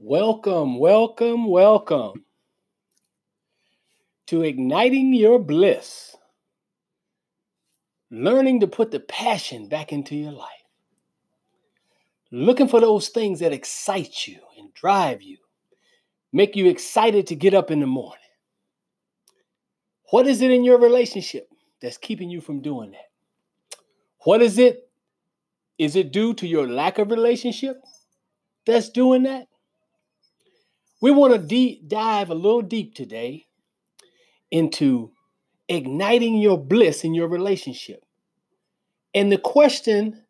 Welcome, welcome, welcome to Igniting Your Bliss. Learning to put the passion back into your life. Looking for those things that excite you and drive you, make you excited to get up in the morning. What is it in your relationship that's keeping you from doing that? What is it? Is it due to your lack of relationship that's doing that? We want to deep dive a little deep today into igniting your bliss in your relationship. And the question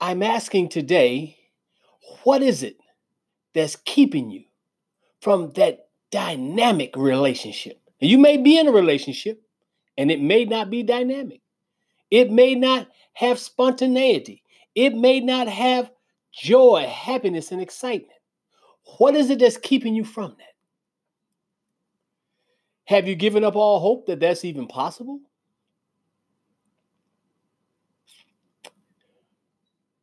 I'm asking today what is it that's keeping you from that dynamic relationship? You may be in a relationship and it may not be dynamic, it may not have spontaneity, it may not have joy, happiness, and excitement. What is it that's keeping you from that? Have you given up all hope that that's even possible?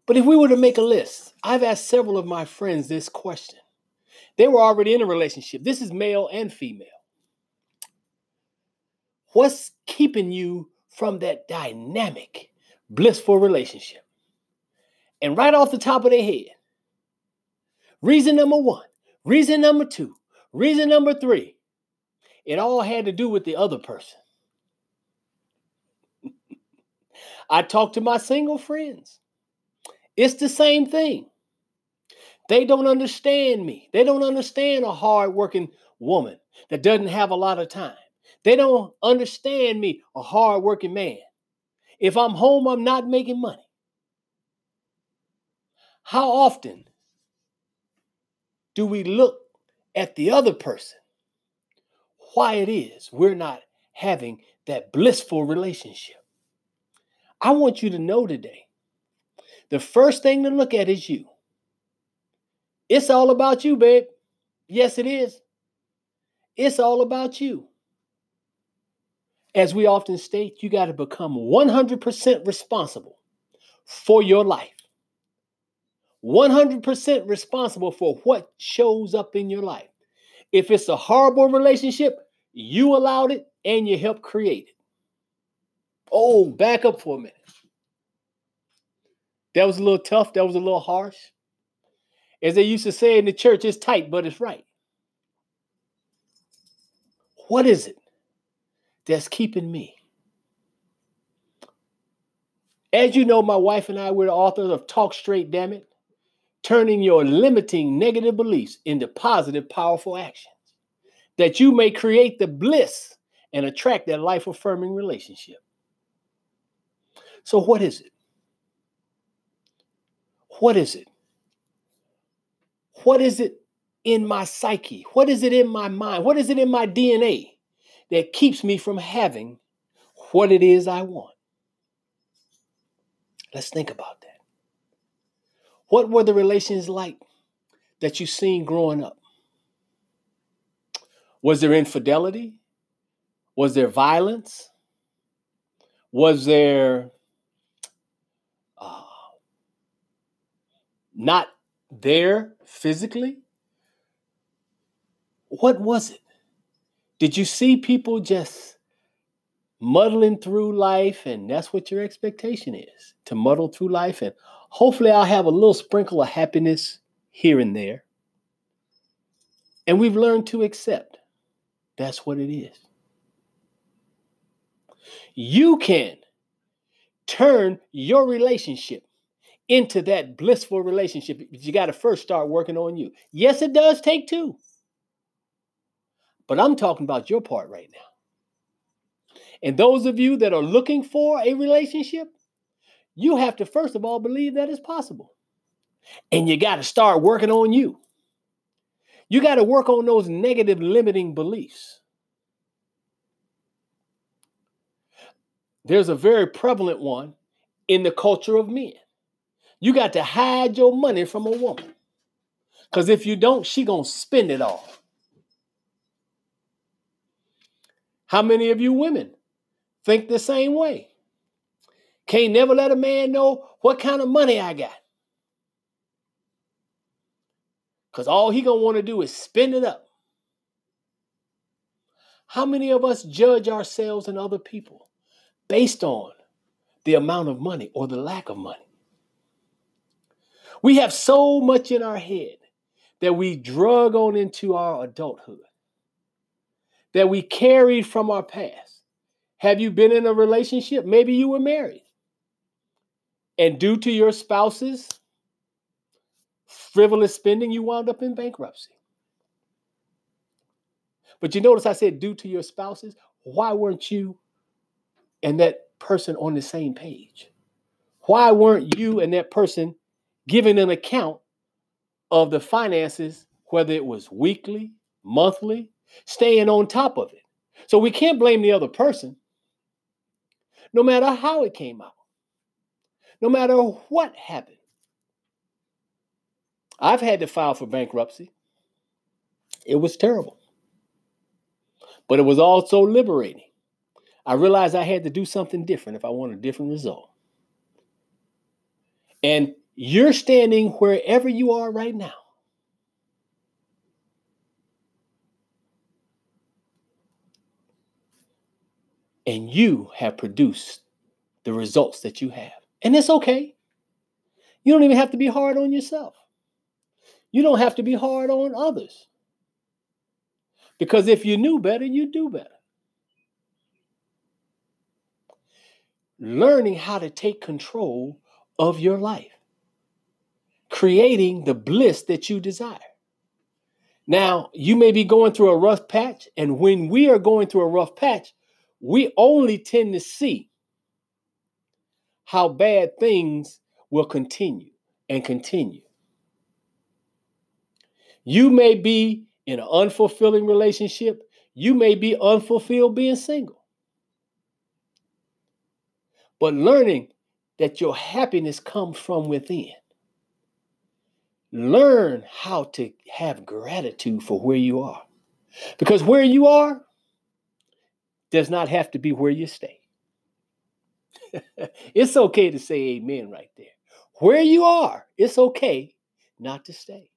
But if we were to make a list, I've asked several of my friends this question. They were already in a relationship. This is male and female. What's keeping you from that dynamic, blissful relationship? And right off the top of their head, reason number one, reason number two, reason number three, it all had to do with the other person. I talk to my single friends. It's the same thing. They don't understand me. They don't understand a hardworking woman that doesn't have a lot of time. They don't understand me, a hardworking man. If I'm home, I'm not making money. How often do we look at the other person why it is we're not having that blissful relationship. I want you to know today the first thing to look at is you. It's all about you, babe. Yes, it is. It's all about you. As we often state, you got to become 100% responsible for your life. 100% responsible for what shows up in your life. If it's a horrible relationship, you allowed it and you helped create it. Oh, back up for a minute. That was a little tough. That was a little harsh. As they used to say in the church, it's tight, but it's right. What is it that's keeping me? As you know, my wife and I, we're the authors of Talk Straight, Damn It, turning your limiting negative beliefs into positive, powerful actions that you may create the bliss and attract that life affirming relationship. So, what is it? What is it? What is it in my psyche? What is it in my mind? What is it in my DNA that keeps me from having what it is I want? Let's think about that. What were the relations like that you seen growing up? Was there infidelity? Was there violence? Was there uh, not there physically? What was it? Did you see people just muddling through life and that's what your expectation is to muddle through life and hopefully I'll have a little sprinkle of happiness here and there. And we've learned to accept that's what it is. You can turn your relationship into that blissful relationship, but you got to first start working on you. Yes, it does take two. But I'm talking about your part right now. And those of you that are looking for a relationship, you have to first of all believe that it's possible. And you got to start working on you. You got to work on those negative limiting beliefs. There's a very prevalent one in the culture of men. You got to hide your money from a woman. Because if you don't, she going to spend it all. How many of you women think the same way? Can't never let a man know what kind of money I got. Because all he gonna want to do is spend it up. How many of us judge ourselves and other people based on the amount of money or the lack of money? We have so much in our head that we drug on into our adulthood, that we carried from our past. Have you been in a relationship? Maybe you were married. And due to your spouse's frivolous spending, you wound up in bankruptcy. But you notice I said due to your spouses. Why weren't you and that person on the same page? Why weren't you and that person giving an account of the finances, whether it was weekly, monthly, staying on top of it? So we can't blame the other person, no matter how it came out, no matter what happened. I've had to file for bankruptcy. It was terrible but it was also liberating. I realized I had to do something different if I want a different result. And you're standing wherever you are right now. And you have produced the results that you have. And it's okay. You don't even have to be hard on yourself. You don't have to be hard on others. Because if you knew better, you'd do better. Learning how to take control of your life, creating the bliss that you desire. Now, you may be going through a rough patch, and when we are going through a rough patch, we only tend to see how bad things will continue and continue. You may be in an unfulfilling relationship, you may be unfulfilled being single. But learning that your happiness comes from within. Learn how to have gratitude for where you are. Because where you are does not have to be where you stay. it's okay to say amen right there. Where you are, it's okay not to stay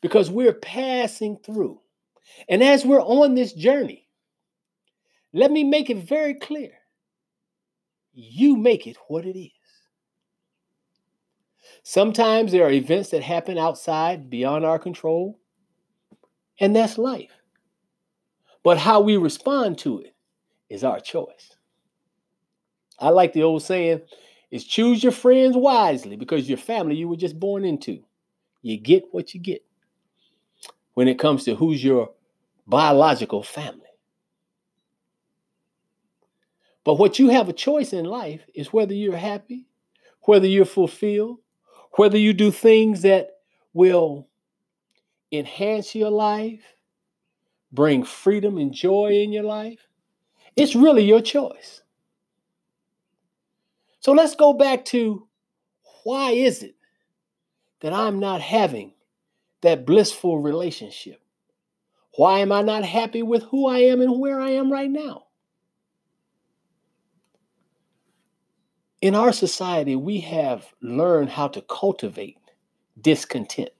because we're passing through. And as we're on this journey, let me make it very clear you make it what it is. Sometimes there are events that happen outside, beyond our control, and that's life. But how we respond to it is our choice. I like the old saying is choose your friends wisely because your family you were just born into. You get what you get when it comes to who's your biological family. But what you have a choice in life is whether you're happy, whether you're fulfilled, whether you do things that will enhance your life, bring freedom and joy in your life. It's really your choice. So let's go back to why is it that I'm not having that blissful relationship? Why am I not happy with who I am and where I am right now? In our society, we have learned how to cultivate discontent.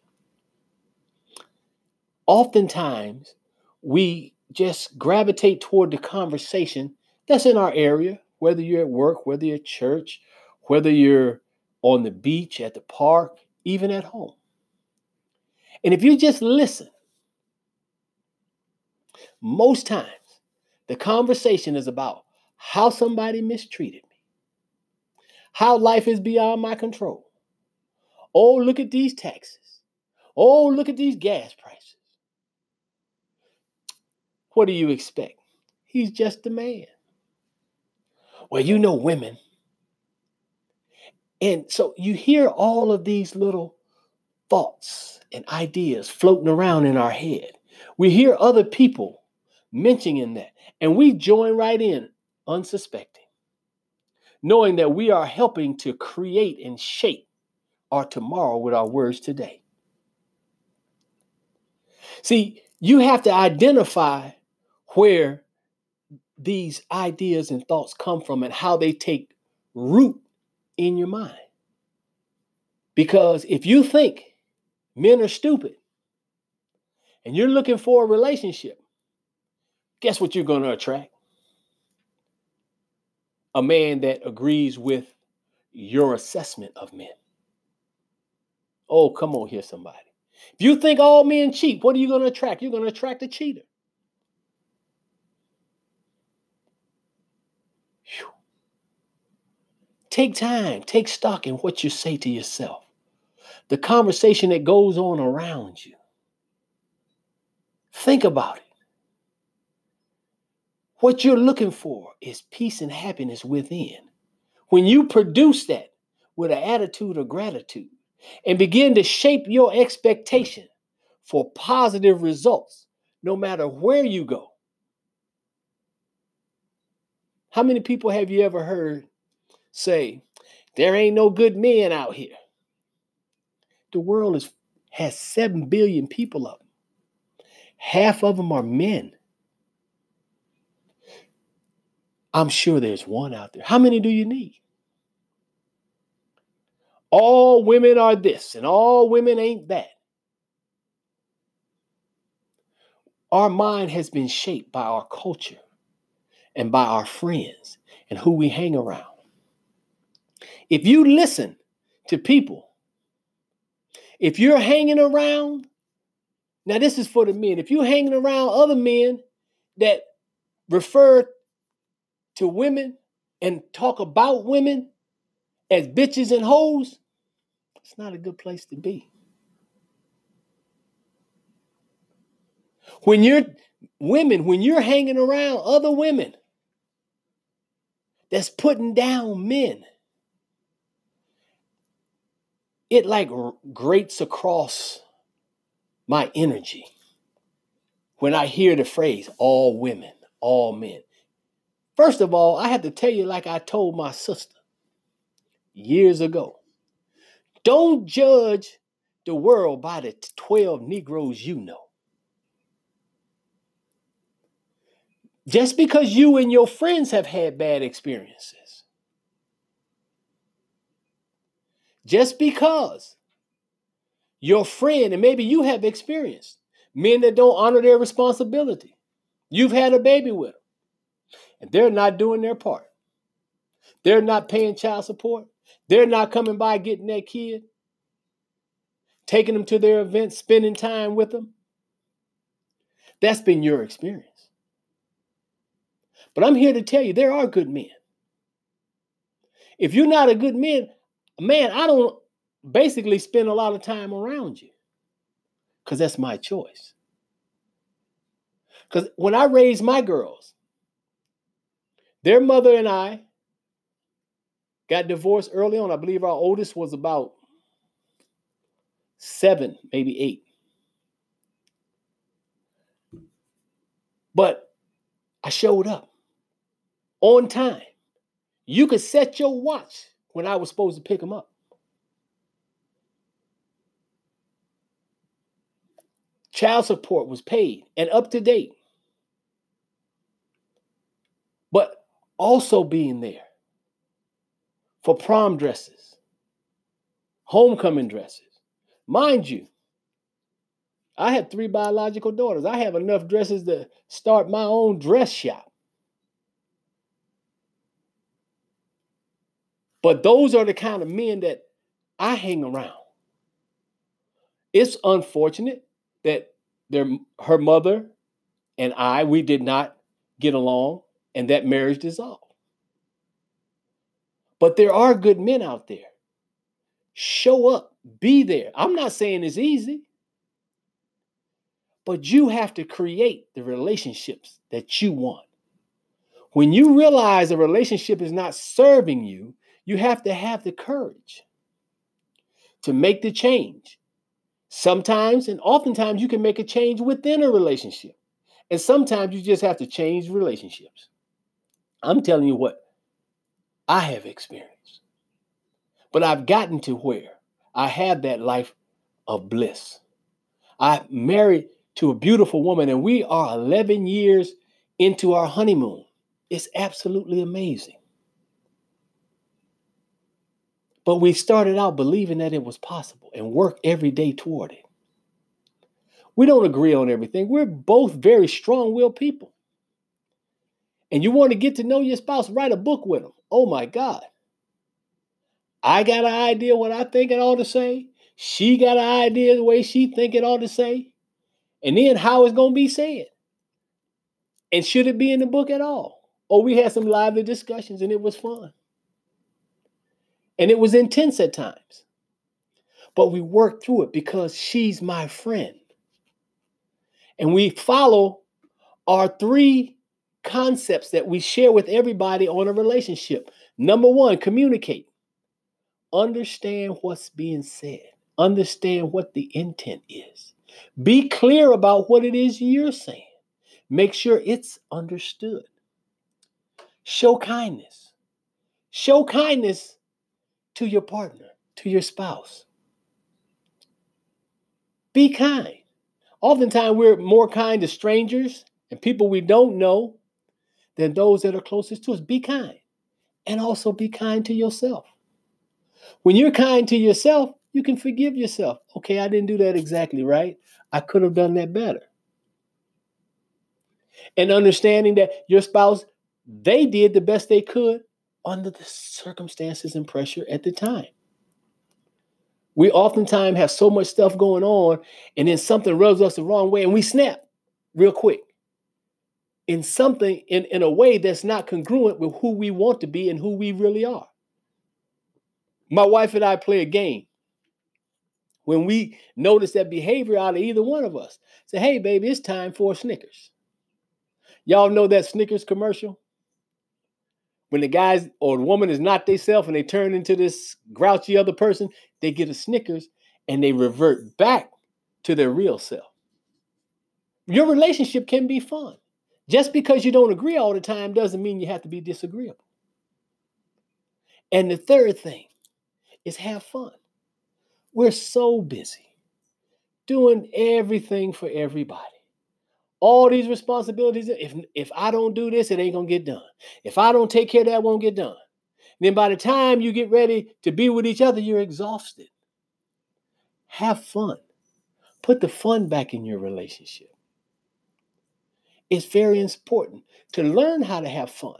Oftentimes, we just gravitate toward the conversation that's in our area, whether you're at work, whether you're at church, whether you're on the beach, at the park, even at home. And if you just listen, most times the conversation is about how somebody mistreated me, how life is beyond my control. Oh, look at these taxes. Oh, look at these gas prices. What do you expect? He's just a man. Well, you know women. And so you hear all of these little thoughts and ideas floating around in our head. We hear other people mentioning that, and we join right in, unsuspecting, knowing that we are helping to create and shape our tomorrow with our words today. See, you have to identify where these ideas and thoughts come from and how they take root in your mind. Because if you think men are stupid, and you're looking for a relationship, guess what you're going to attract? A man that agrees with your assessment of men. Oh, come on here, somebody. If you think all men cheat, what are you going to attract? You're going to attract a cheater. Take time, take stock in what you say to yourself, the conversation that goes on around you. Think about it. What you're looking for is peace and happiness within. When you produce that with an attitude of gratitude, and begin to shape your expectation for positive results no matter where you go. How many people have you ever heard say, there ain't no good men out here? The world is, has 7 billion people them. Half of them are men. I'm sure there's one out there. How many do you need? all women are this and all women ain't that. Our mind has been shaped by our culture and by our friends and who we hang around. If you listen to people, if you're hanging around, now this is for the men, if you're hanging around other men that refer to women and talk about women as bitches and hoes, it's not a good place to be. When you're women, when you're hanging around other women that's putting down men, it like grates across my energy when I hear the phrase all women, all men. First of all, I have to tell you, like I told my sister years ago, don't judge the world by the 12 Negroes you know. Just because you and your friends have had bad experiences. Just because your friend, and maybe you have experienced men that don't honor their responsibility. You've had a baby with them, and they're not doing their part. They're not paying child support. They're not coming by getting that kid, taking them to their events, spending time with them. That's been your experience. But I'm here to tell you there are good men. If you're not a good man, man, I don't basically spend a lot of time around you because that's my choice. Because when I raised my girls, their mother and I Got divorced early on. I believe our oldest was about seven, maybe eight. But I showed up on time. You could set your watch when I was supposed to pick them up. Child support was paid and up to date. But also being there for prom dresses, homecoming dresses. Mind you, I had three biological daughters. I have enough dresses to start my own dress shop. But those are the kind of men that I hang around. It's unfortunate that their, her mother and I, we did not get along and that marriage dissolved. But there are good men out there. Show up, be there. I'm not saying it's easy, but you have to create the relationships that you want. When you realize a relationship is not serving you, you have to have the courage to make the change. Sometimes and oftentimes you can make a change within a relationship. And sometimes you just have to change relationships. I'm telling you what, I have experienced. But I've gotten to where I have that life of bliss. I married to a beautiful woman, and we are 11 years into our honeymoon. It's absolutely amazing. But we started out believing that it was possible and worked every day toward it. We don't agree on everything. We're both very strong willed people. And you want to get to know your spouse, write a book with them. Oh my God. I got an idea what I think it ought to say. She got an idea the way she think it ought to say. And then how it's going to be said. And should it be in the book at all? Or we had some lively discussions and it was fun. And it was intense at times. But we worked through it because she's my friend. And we follow our three concepts that we share with everybody on a relationship. Number one, communicate. Understand what's being said, understand what the intent is. Be clear about what it is you're saying. Make sure it's understood. Show kindness. Show kindness to your partner, to your spouse. Be kind. Oftentimes, we're more kind to strangers and people we don't know than those that are closest to us. Be kind. And also be kind to yourself. When you're kind to yourself, you can forgive yourself. Okay, I didn't do that exactly right. I could have done that better. And understanding that your spouse, they did the best they could under the circumstances and pressure at the time. We oftentimes have so much stuff going on, and then something rubs us the wrong way, and we snap real quick in something in, in a way that's not congruent with who we want to be and who we really are. My wife and I play a game. When we notice that behavior out of either one of us, say, hey, baby, it's time for Snickers. Y'all know that Snickers commercial? When the guys or the woman is not themselves and they turn into this grouchy other person, they get a Snickers and they revert back to their real self. Your relationship can be fun. Just because you don't agree all the time doesn't mean you have to be disagreeable. And the third thing is have fun. We're so busy doing everything for everybody all these responsibilities. If if I don't do this, it ain't gonna get done. If I don't take care of that, won't get done. And then by the time you get ready to be with each other, you're exhausted. Have fun. Put the fun back in your relationship. It's very important to learn how to have fun.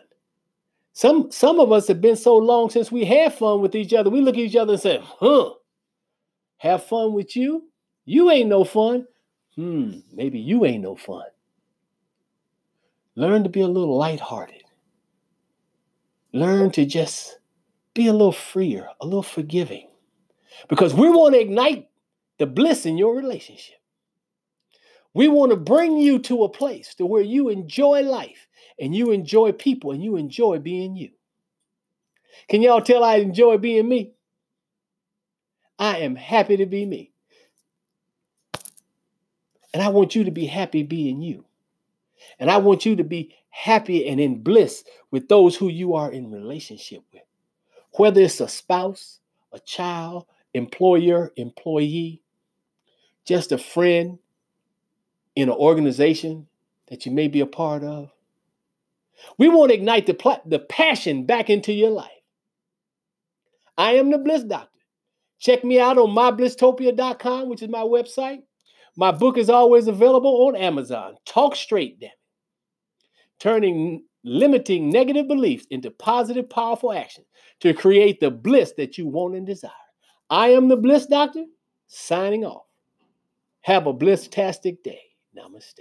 Some some of us have been so long since we had fun with each other. We look at each other and say, "Huh, have fun with you? You ain't no fun hmm, maybe you ain't no fun. Learn to be a little lighthearted. Learn to just be a little freer, a little forgiving. Because we want to ignite the bliss in your relationship. We want to bring you to a place to where you enjoy life and you enjoy people and you enjoy being you. Can y'all tell I enjoy being me? I am happy to be me. And I want you to be happy being you. And I want you to be happy and in bliss with those who you are in relationship with. Whether it's a spouse, a child, employer, employee, just a friend in an organization that you may be a part of. We want to ignite the, pl- the passion back into your life. I am the Bliss Doctor. Check me out on myblistopia.com, which is my website. My book is always available on Amazon. Talk straight, damn it. Turning limiting negative beliefs into positive, powerful action to create the bliss that you want and desire. I am the Bliss Doctor, signing off. Have a bliss-tastic day. Namaste.